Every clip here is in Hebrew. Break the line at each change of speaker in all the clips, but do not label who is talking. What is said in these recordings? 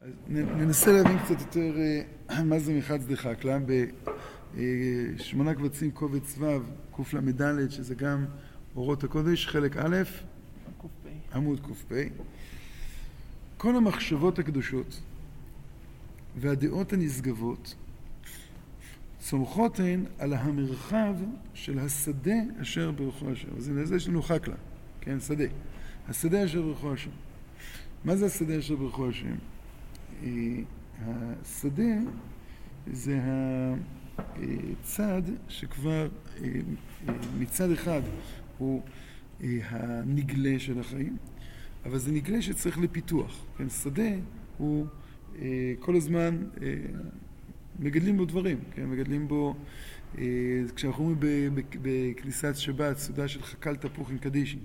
אז ננסה להבין קצת יותר מה זה מחד דחקלא בשמונה קבצים קובץ ו' קל"ד שזה גם אורות הקודש חלק א' עמוד ק"פ כל המחשבות הקדושות והדעות הנשגבות צומחות הן על המרחב של השדה אשר ברכו השם. אז לזה יש לנו חקלא, כן, שדה. השדה אשר ברכו השם. מה זה השדה אשר ברכו השם? השדה זה הצד שכבר מצד אחד הוא הנגלה של החיים, אבל זה נגלה שצריך לפיתוח. כן, שדה הוא כל הזמן מגדלים בו דברים, כן, מגדלים בו, כשאנחנו אומרים בכניסת שבת, סעודה של חקל תפוח עם קדישין,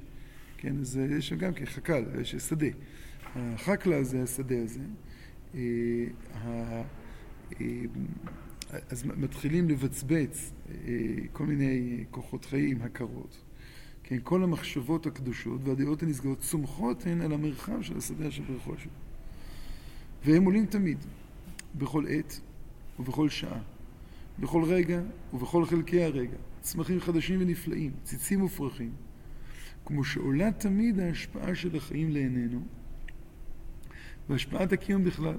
כן, אז יש שם גם כן חקל, יש שדה. החקלא זה השדה הזה. אז מתחילים לבצבץ כל מיני כוחות חיים, הכרות. כן, כל המחשבות הקדושות והדעות הנשגבות צומחות הן על המרחב של השדה אשר ברכו השם. והם עולים תמיד, בכל עת ובכל שעה, בכל רגע ובכל חלקי הרגע, צמחים חדשים ונפלאים, ציצים ופרחים, כמו שעולה תמיד ההשפעה של החיים לעינינו, והשפעת הקיום בכלל.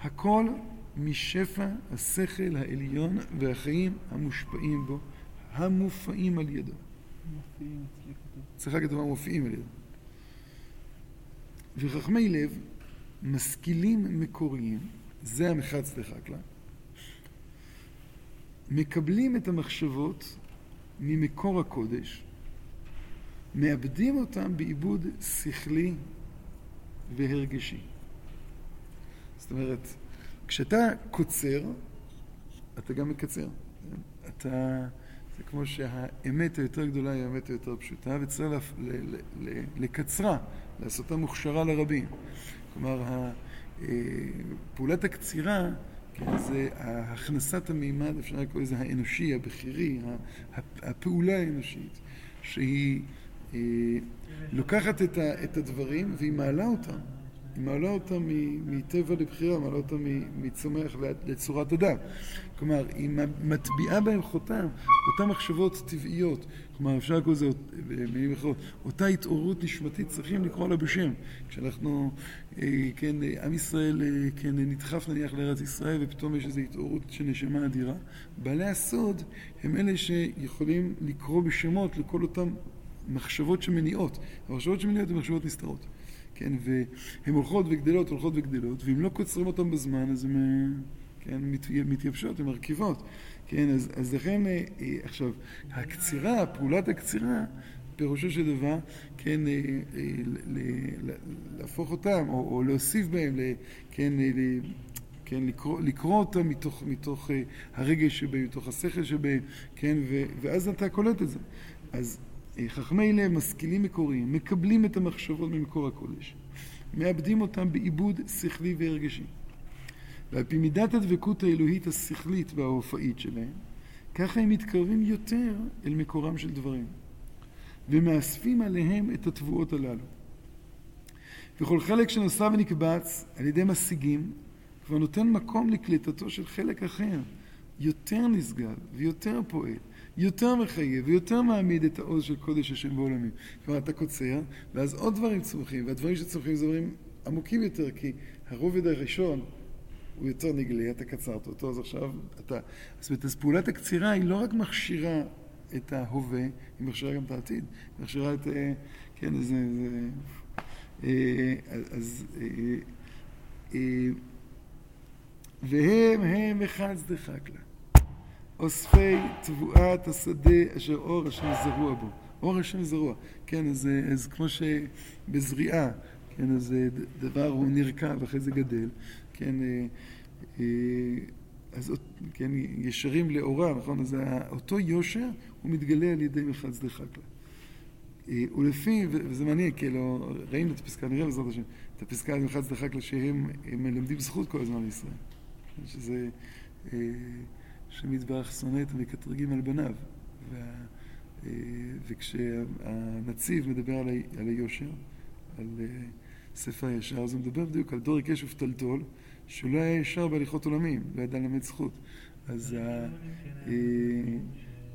הכל משפע השכל העליון והחיים המושפעים בו, המופעים על ידו. סליחה כתוב מופיעים על ידו. וחכמי לב, משכילים מקוריים, זה המחץ דחקלא, מקבלים את המחשבות ממקור הקודש, מאבדים אותם בעיבוד שכלי והרגשי. זאת אומרת, כשאתה קוצר, אתה גם מקצר. אתה, זה כמו שהאמת היותר גדולה היא האמת היותר פשוטה, וצריך לקצרה, לעשותה מוכשרה לרבים. כלומר, פעולת הקצירה, כן, זה הכנסת המימד, אפשר לקרוא לזה האנושי, הבכירי, הפעולה האנושית, שהיא לוקחת את הדברים והיא מעלה אותם. היא מעלה אותם מטבע לבחירה, מעלה אותם מצומח לצורת אדם. כלומר, היא מטביעה בהם חותם, אותן מחשבות טבעיות. כלומר, אפשר לקרוא לזה במילים אחרות, אותה התעוררות נשמתית צריכים לקרוא לה בשם. כשאנחנו, כן, עם ישראל, כן, נדחף נניח לארץ ישראל, ופתאום יש איזו התעוררות של נשמה אדירה, בעלי הסוד הם אלה שיכולים לקרוא בשמות לכל אותן מחשבות שמניעות. המחשבות שמניעות הן מחשבות נסתרות. כן, והן הולכות וגדלות, הולכות וגדלות, ואם לא קוצרים אותן בזמן, אז הן כן, מתייבשות, הן מרכיבות. כן, אז, אז לכן, עכשיו, הקצירה, פעולת הקצירה, פירושו של דבר, כן, להפוך אותם, או, או להוסיף בהם, כן, כן, לקרוא, לקרוא אותם מתוך, מתוך הרגש שבהם, מתוך השכל שבהם, כן, ו, ואז אתה קולט את זה. אז חכמי לב, משכילים מקוריים, מקבלים את המחשבות ממקור הקודש, מאבדים אותם בעיבוד שכלי והרגשי. ועל פי מידת הדבקות האלוהית השכלית וההופעית שלהם, ככה הם מתקרבים יותר אל מקורם של דברים, ומאספים עליהם את התבואות הללו. וכל חלק שנוסע ונקבץ על ידי משיגים, כבר נותן מקום לקליטתו של חלק אחר, יותר נסגל ויותר פועל, יותר מחייב ויותר מעמיד את העוז של קודש השם בעולמים. כלומר, אתה קוצר, ואז עוד דברים צומחים, והדברים שצומחים זה דברים עמוקים יותר, כי הרובד הראשון הוא יותר נגלה, אתה קצרת אותו, אז עכשיו אתה... זאת אומרת, אז פעולת הקצירה היא לא רק מכשירה את ההווה, היא מכשירה גם את העתיד. היא מכשירה את... כן, אז... אז... והם הם אחד שדחק לה. אוספי תבואת השדה אשר אור השם זרוע בו. אור השם זרוע. כן, אז, אז כמו שבזריעה, כן, אז דבר הוא נרקב ואחרי זה גדל, כן, אז כן, ישרים לאורה, נכון? אז אותו יושר הוא מתגלה על ידי מחד שדה חקלא. ולפי, וזה מעניין, כאילו, ראינו את הפסקה, נראה בעזרת השם, את הפסקה על מחד שדה חקלא שהם מלמדים זכות כל הזמן לישראל. שזה... השם יתברך שונא את המקטרגים על בניו. וכשהנציב מדבר על היושר, על ספר ישר, אז הוא מדבר בדיוק על דור עיקש ופתלתול, שהוא לא היה ישר בהליכות עולמים, לא ידע ללמד זכות. אז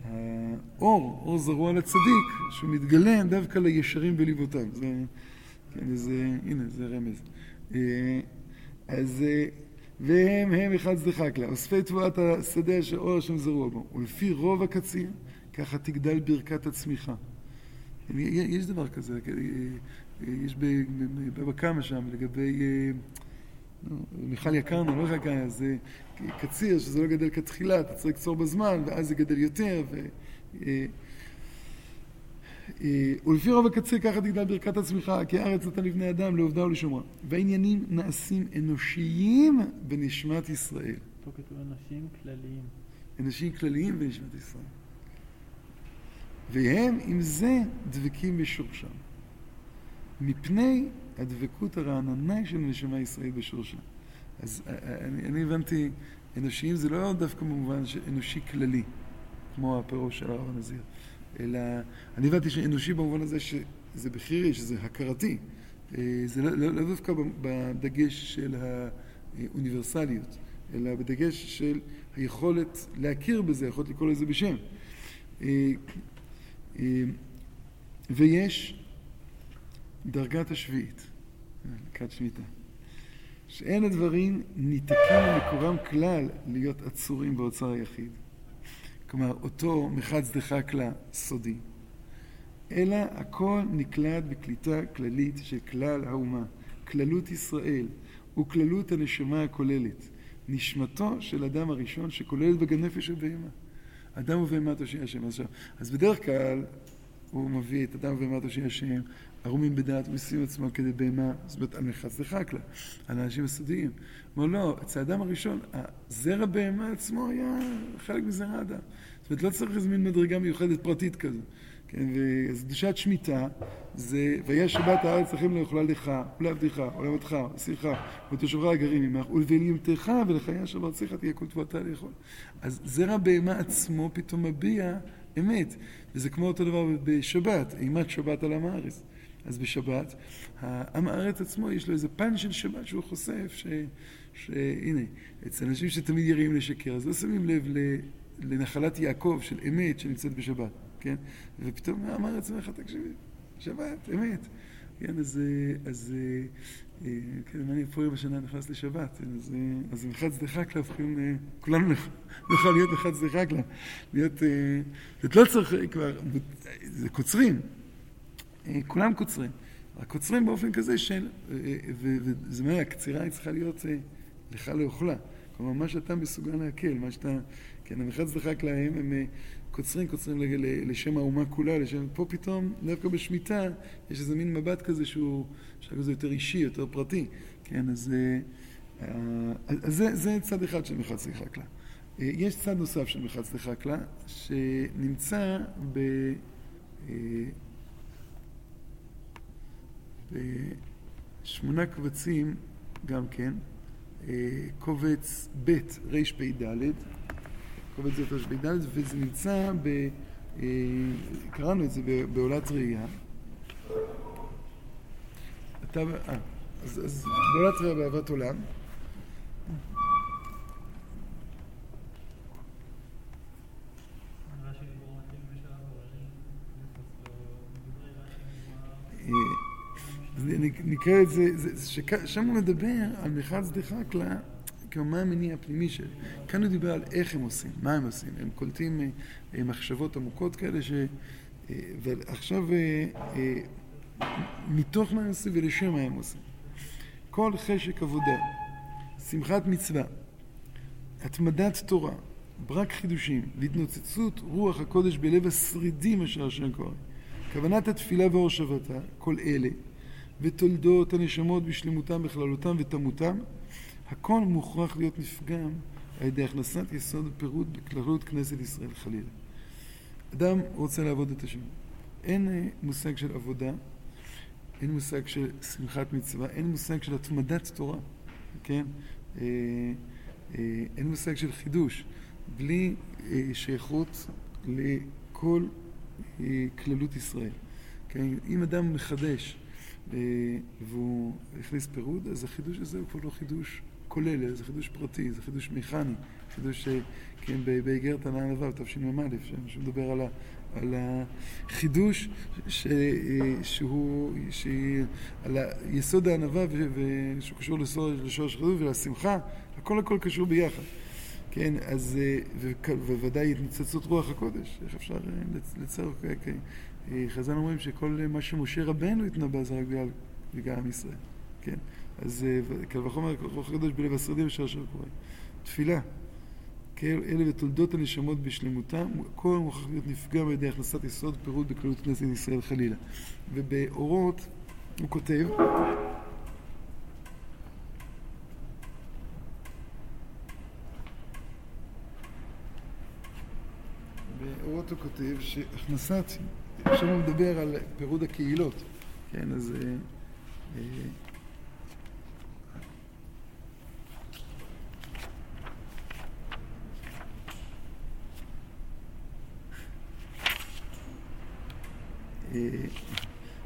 האור, אור זרוע לצדיק, שהוא מתגלה דווקא לישרים בליבותם. זה, כן, זה, הנה, זה רמז. אז, והם הם אחד צדחק לה, אוספי תבואת השדה אשר אור השם זרוע בו, ולפי רוב הקציר, ככה תגדל ברכת הצמיחה. יש דבר כזה, יש בבא קמא שם, לגבי מיכל יקרנו, לא רק זה קציר, שזה לא גדל כתחילה, אתה צריך לקצור בזמן, ואז זה גדל יותר. ו... ולפי רוב הקציר ככה תגדל ברכת הצמיחה, כי הארץ נתן לבני אדם לעובדה ולשומרה. והעניינים נעשים אנושיים בנשמת ישראל.
פה כתוב אנשים כלליים.
אנשים כלליים בנשמת ישראל. והם עם זה דבקים בשורשם. מפני הדבקות הרעננה של נשמה ישראל בשורשה. אז אה, אה, אני, אני הבנתי, אנושיים זה לא דווקא במובן אנושי כללי, כמו הפירוש של הרב הנזיר, אלא אני הבנתי שאנושי במובן הזה שזה בחירי, שזה הכרתי. אה, זה לא, לא, לא דווקא בדגש של האוניברסליות, אלא בדגש של היכולת להכיר בזה, יכולת לקרוא לזה בשם. ויש דרגת השביעית, לקראת שמיטה, שאין הדברים ניתקים ממקורם כלל להיות עצורים באוצר היחיד. כלומר, אותו מחד צדקה לה סודי, אלא הכל נקלט בקליטה כללית של כלל האומה, כללות ישראל וכללות הנשמה הכוללת, נשמתו של אדם הראשון שכוללת בגן נפש של בהמה. אדם ובהמה תושיע השם. אז בדרך כלל הוא מביא את אדם תושיע השם, ערומים בדעת ומסיעים עצמם כדי בהמה, זאת אומרת, על מחץ דחקלה, על האנשים הסודיים. אמר לא, אצל האדם הראשון, זרע בהמה עצמו היה חלק מזרע האדם. זאת אומרת, לא צריך איזו מין מדרגה מיוחדת פרטית כזו. כן, ואז קדושת שמיטה זה, ויהיה שבת הארץ לכם לא יכולה לך, ולעבדך, ולעבדך, ולשירך, ותושבך הגרים עמך, ולבלימתך ולחיי אשר בארצך תהיה כל תבואתה לאכול. אז זרע בהמה עצמו פתאום מביע אמת. וזה כמו אותו דבר בשבת, אימת שבת על עם הארץ. אז בשבת, עם הארץ עצמו יש לו איזה פן של שבת שהוא חושף, ש... שהנה, אצל אנשים שתמיד יראים לשקר, אז לא שמים לב לנחלת יעקב של אמת שנמצאת בשבת, כן? ופתאום עם הארץ אומר לך, תקשיבי, שבת, אמת. כן, אז, אז כן, אם אני פה בשנה נכנס לשבת, אז, אז מחד צדחק לה הופכים, כולנו נוכל להיות מחד צדחק לה. להיות, זאת לא צריך כבר, זה קוצרים, אה, כולם קוצרים. רק קוצרים באופן כזה של, אה, אה, וזה אומר, הקצירה היא צריכה להיות לך לאוכלה. כלומר, מה שאתה מסוגל להקל, מה שאתה, כן, המחץ דחק להם, הם קוצרים, קוצרים לשם האומה כולה, לשם, פה פתאום, דווקא בשמיטה, יש איזה מין מבט כזה שהוא, עכשיו זה יותר אישי, יותר פרטי, כן, אז, אז זה, זה צד אחד של מחץ דחק לה. יש צד נוסף של מחץ דחק לה, שנמצא ב... בשמונה קבצים גם כן, אה, קובץ ב' רפ"ד, קובץ ב' רפ"ד, וזה נמצא ב... אה, קראנו את זה בעולת ראייה. אתה, אה, אז, אז בעולת ראייה באהבת עולם. נקרא את זה, זה שם הוא מדבר על מחץ דחקלה, כמו מה המניע הפנימי של... כאן הוא דיבר על איך הם עושים, מה הם עושים. הם קולטים אה, מחשבות עמוקות כאלה ש... אה, ועכשיו, אה, מתוך מה הם עושים ולשם מה הם עושים. כל חשק עבודה, שמחת מצווה, התמדת תורה, ברק חידושים והתנוצצות רוח הקודש בלב השרידים אשר השם קורא. כוונת התפילה והושבתה, כל אלה ותולדות הנשמות בשלמותם בכללותם ותמותם, הכל מוכרח להיות נפגם על ידי הכנסת יסוד הפירוט בכללות כנסת ישראל חלילה. אדם רוצה לעבוד את השם. אין אה, מושג של עבודה, אין מושג של שמחת מצווה, אין מושג של התמדת תורה, כן? אה, אה, אין מושג של חידוש, בלי שייכות לכל כללות ישראל. כן? אם אדם מחדש והוא הכניס פירוד, אז החידוש הזה הוא כבר לא חידוש כולל, זה חידוש פרטי, זה חידוש מכני, חידוש, אה, כן, באיגרת הנעלבה, תשמ"א, שמדבר על, ה, על החידוש ש, שהוא, ש, על יסוד הענווה ושהוא קשור לשורש חידוש ולשמחה, הכל הכל קשור ביחד. כן, אז, ובוודאי התנצצות רוח הקודש, איך אפשר כן, חז"ל אומרים שכל מה שמשה רבנו התנבא זה רק בגלל עם ישראל, כן? אז קל וחומר רוח הקדוש בלב השרדים אשר אשר קורא. תפילה, כן, אלה ותולדות הנשמות בשלמותם, כל מוכרח להיות נפגע בידי הכנסת יסוד פירוט בכללות כנסת ישראל חלילה. ובאורות הוא כותב באורות הוא כותב שהכנסת עכשיו הוא מדבר על פירוד הקהילות, כן, אז... אה, אה, אה,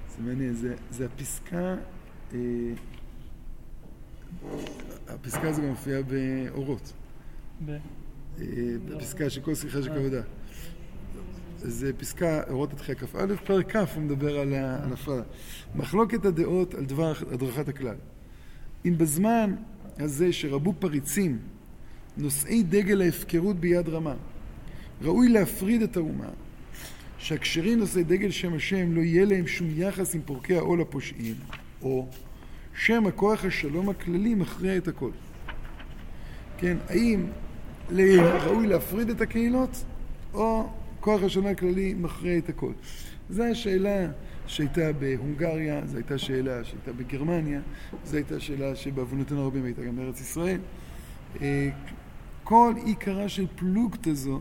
זה מעניין, זה, הפסקה, הפסקה הזו גם מופיעה באורות. בפסקה של כל שיחה של כבודה. זה פסקה, אורות התחייה כ"א, פרק כ' הוא מדבר על ההפרדה. מחלוקת הדעות על דבר הדרכת הכלל. אם בזמן הזה שרבו פריצים, נושאי דגל ההפקרות ביד רמה, ראוי להפריד את האומה, שהכשרים נושאי דגל שם השם לא יהיה להם שום יחס עם פורקי העול הפושעים, או שם הכוח השלום הכללי מכריע את הכל. כן, האם ראוי להפריד את הקהילות, או כוח השנה הכללי מכריע את הכל. זו השאלה שהייתה בהונגריה, זו הייתה שאלה שהייתה בגרמניה, זו הייתה שאלה שבעוונותינו הרבים הייתה גם בארץ ישראל. אה, כל עיקרה של פלוגתא זו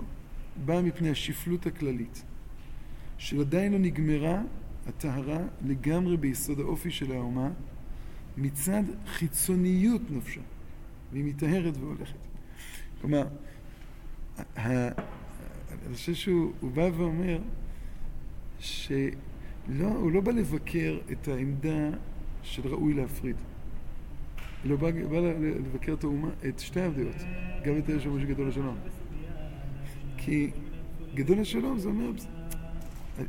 באה מפני השפלות הכללית, שעדיין לא נגמרה הטהרה לגמרי ביסוד האופי של האומה מצד חיצוניות נפשה, והיא מטהרת והולכת. כלומר, אני חושב שהוא בא ואומר שהוא לא, בא לבקר את העמדה של ראוי להפריד. לא בא, בא לבקר את האומה, את שתי הדעות, גם את היושב ראש גדול השלום. כי גדול השלום זה אומר,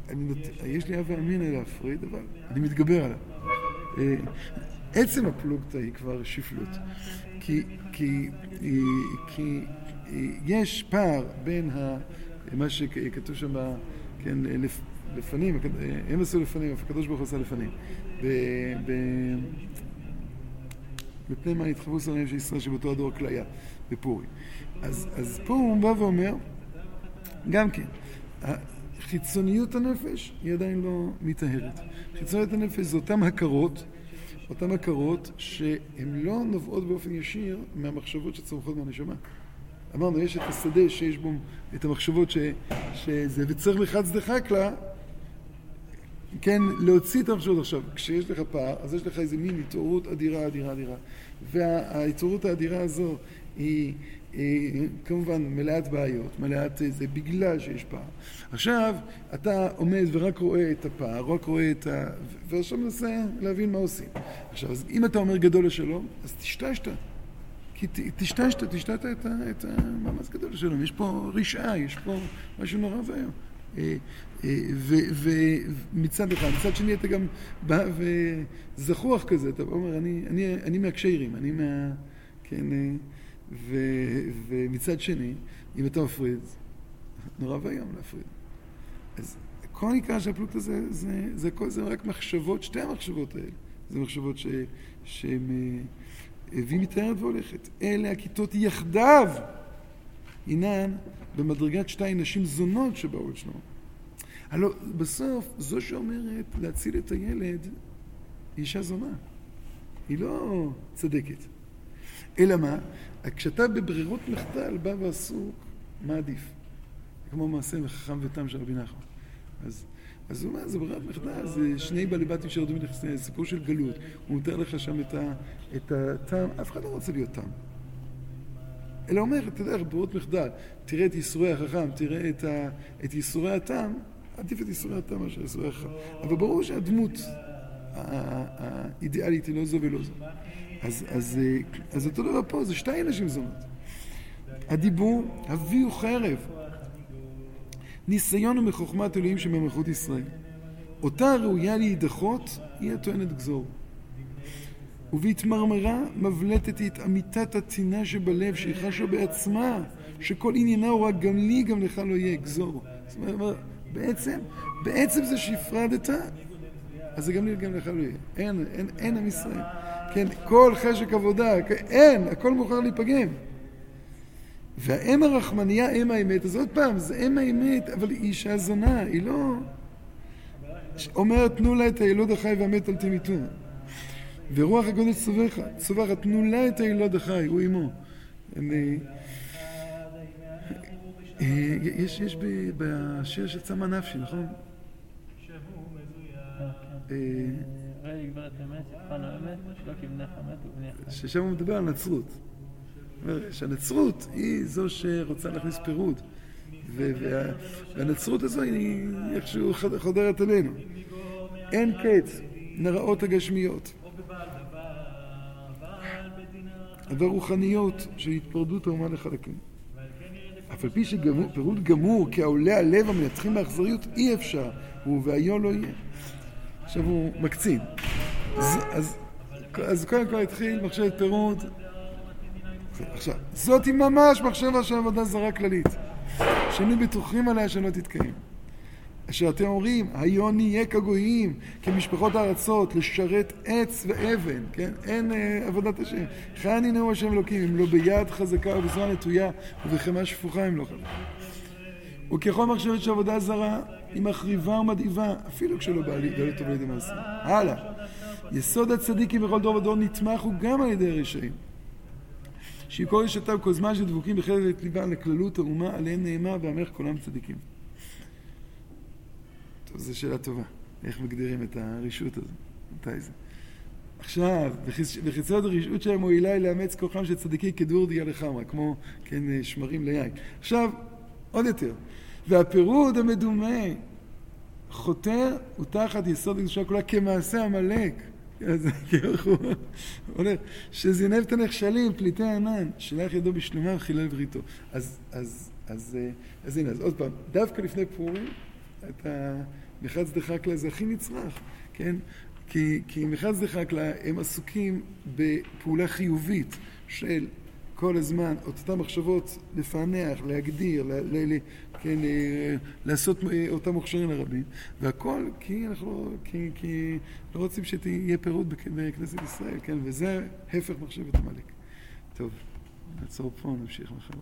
אני נות... יש לי אב ואמינא להפריד, אבל אני מתגבר עליו. אה, עצם הפלוגתא היא כבר שפלות. כי, כי, כי, כי יש פער בין ה... מה שכתוב שם, כן, לפנים, הם עשו לפנים, הקדוש ברוך הוא עשה לפנים. מפני מה נדחפו שונאים של ישראל שבאותו הדור הכליה, בפורים. אז, אז פה הוא בא ואומר, גם כן, חיצוניות הנפש היא עדיין לא מטהרת. חיצוניות הנפש זה אותן הכרות, אותן הכרות שהן לא נובעות באופן ישיר מהמחשבות שצומחות מהנשמה. אמרנו, יש את השדה שיש בו את המחשבות ש, שזה, וצריך לחץ דחק לה, כן, להוציא את המחשבות עכשיו. כשיש לך פער, אז יש לך איזה מין התעוררות אדירה, אדירה, אדירה. וההתעוררות האדירה הזו היא כמובן מלאת בעיות, מלאת זה בגלל שיש פער. עכשיו, אתה עומד ורק רואה את הפער, רק רואה את ה... ועכשיו מנסה להבין מה עושים. עכשיו, אז אם אתה אומר גדול לשלום, אז תשתשת. כי טשטשת, טשטשת את המאמץ גדול שלו, יש פה רשעה, יש פה משהו נורא ואיום. אה, אה, ומצד אחד, מצד שני אתה גם בא וזחוח כזה, אתה אומר, אני, אני, אני מהקשיירים, אני מה... כן, אה, ו, ומצד שני, אם אתה מפריד, נורא ואיום להפריד. אז כל העיקר של הפלוגתא זה, זה, זה, זה, זה רק מחשבות, שתי המחשבות האלה. זה מחשבות שהן... והיא מתארת והולכת. אלה הכיתות יחדיו הינן במדרגת שתי נשים זונות שבאו את שלמה. הלוא בסוף זו שאומרת להציל את הילד היא אישה זונה. היא לא צדקת. אלא מה? כשאתה בברירות מחדל בא ועסוק, מה עדיף? כמו מעשה מחכם ותם של רבי נחמן. אז אז הוא אומר, זה ברירת מחדל, זה שני בעלי בתים שירדו מנכסי, זה סיפור של גלות. הוא מתאר לך שם את, ה, את הטעם, אף אחד לא רוצה להיות טעם. אלא אומר, אתה יודע, ברירות מחדל, תראה את ייסורי החכם, תראה את, ה, את ייסורי הטעם, עדיף את ייסורי הטעם מאשר ייסורי החכם. אבל ברור שהדמות, האידיאלית היא לא זו ולא זו. אז, אז, אה, אז אותו דבר פה, זה שתי נשים זונות. הדיבור, הביאו חרב. ניסיון ומחוכמת אלוהים שבמלכות ישראל. אותה ראויה להידחות, היא הטוענת גזור. ובהתמרמרה מבלטת את אמיתת הטינה שבלב, שהיא חשה בעצמה, שכל עניינה הוא רק גם לי, גם לך לא יהיה גזור. זאת אומרת, בעצם, בעצם זה שהפרדת, אז זה גם לי, גם לך לא יהיה. אין, אין, אין עם ישראל. כן, כל חשק עבודה, אין, הכל מוכר להיפגם. והאם הרחמניה, אם האמת, אז עוד פעם, זה אם האמת, אבל היא אישה זונה, היא לא... אומרת, תנו לה את הילוד החי והמת אל תמיתו. ורוח הקודש צווחת, תנו לה את הילוד החי, הוא עמו. אני... אה, יש, יש בשיר של צמא נפשי, נכון? ששם הוא מדבר על נצרות. שהנצרות היא זו שרוצה להכניס פירוד. והנצרות הזו היא איכשהו חודרת אלינו. אין קץ, נראות הגשמיות. והרוחניות של התפרדות האומה לחלקים. אף על פי שפירוד גמור כעולה הלב המנצחים באכזריות אי אפשר, והיו לא יהיה. עכשיו הוא מקצין. אז, אז, אז קודם כל התחיל מחשבת פירוד. עכשיו, זאתי ממש מחשבה של עבודה זרה כללית. שהיינו בטוחים עליה שלא תתקיים. אשר אתם אומרים, היו נהיה כגויים, כמשפחות הארצות, לשרת עץ ואבן, כן? אין אה, עבודת השם. חי אני נאום השם אלוקים, אם לא ביד חזקה ובזרוע נטויה, ובחמאה שפוכה אם לא חזקה. וככל מחשבת של עבודה זרה, היא מחריבה ומדאיבה, אפילו כשלא בא לי, טוב לידי מעשה. הלאה. יסוד הצדיקים בכל דור ודור נתמך הוא גם על ידי הרשעים. כל רשתם כל זמן שדבוקים בחלק ליבם לכללות האומה, עליהם נאמר ואמרך כולם צדיקים. טוב, זו שאלה טובה. איך מגדירים את הרשעות הזו? מתי זה? עכשיו, בחיצות הרשעות שלהם מועילה היא לאמץ כוחם של צדיקים כדור דיה לחמרה, כמו, כן, שמרים ליין. עכשיו, עוד יותר. והפירוד המדומה חותר הוא תחת יסוד הקדושה כולה כמעשה עמלק. שזינב את הנחשלים, פליטי הענן, שלח ידו בשלומה וחילל בריתו. אז, אז, אז, אז הנה, אז עוד פעם, דווקא לפני פורים, את המחץ דחקלה זה הכי נצרך, כן? כי, כי מחץ דחקלה הם עסוקים בפעולה חיובית של כל הזמן, את אותן מחשבות לפענח, להגדיר, ל, ל, ל, כן, לעשות אותם מוכשרים לרבים, והכל כי אנחנו כי, כי לא רוצים שתהיה פירוד בכנסת ישראל, כן, וזה הפך מחשבת עמלק. טוב, נעצור פה, נמשיך מחר.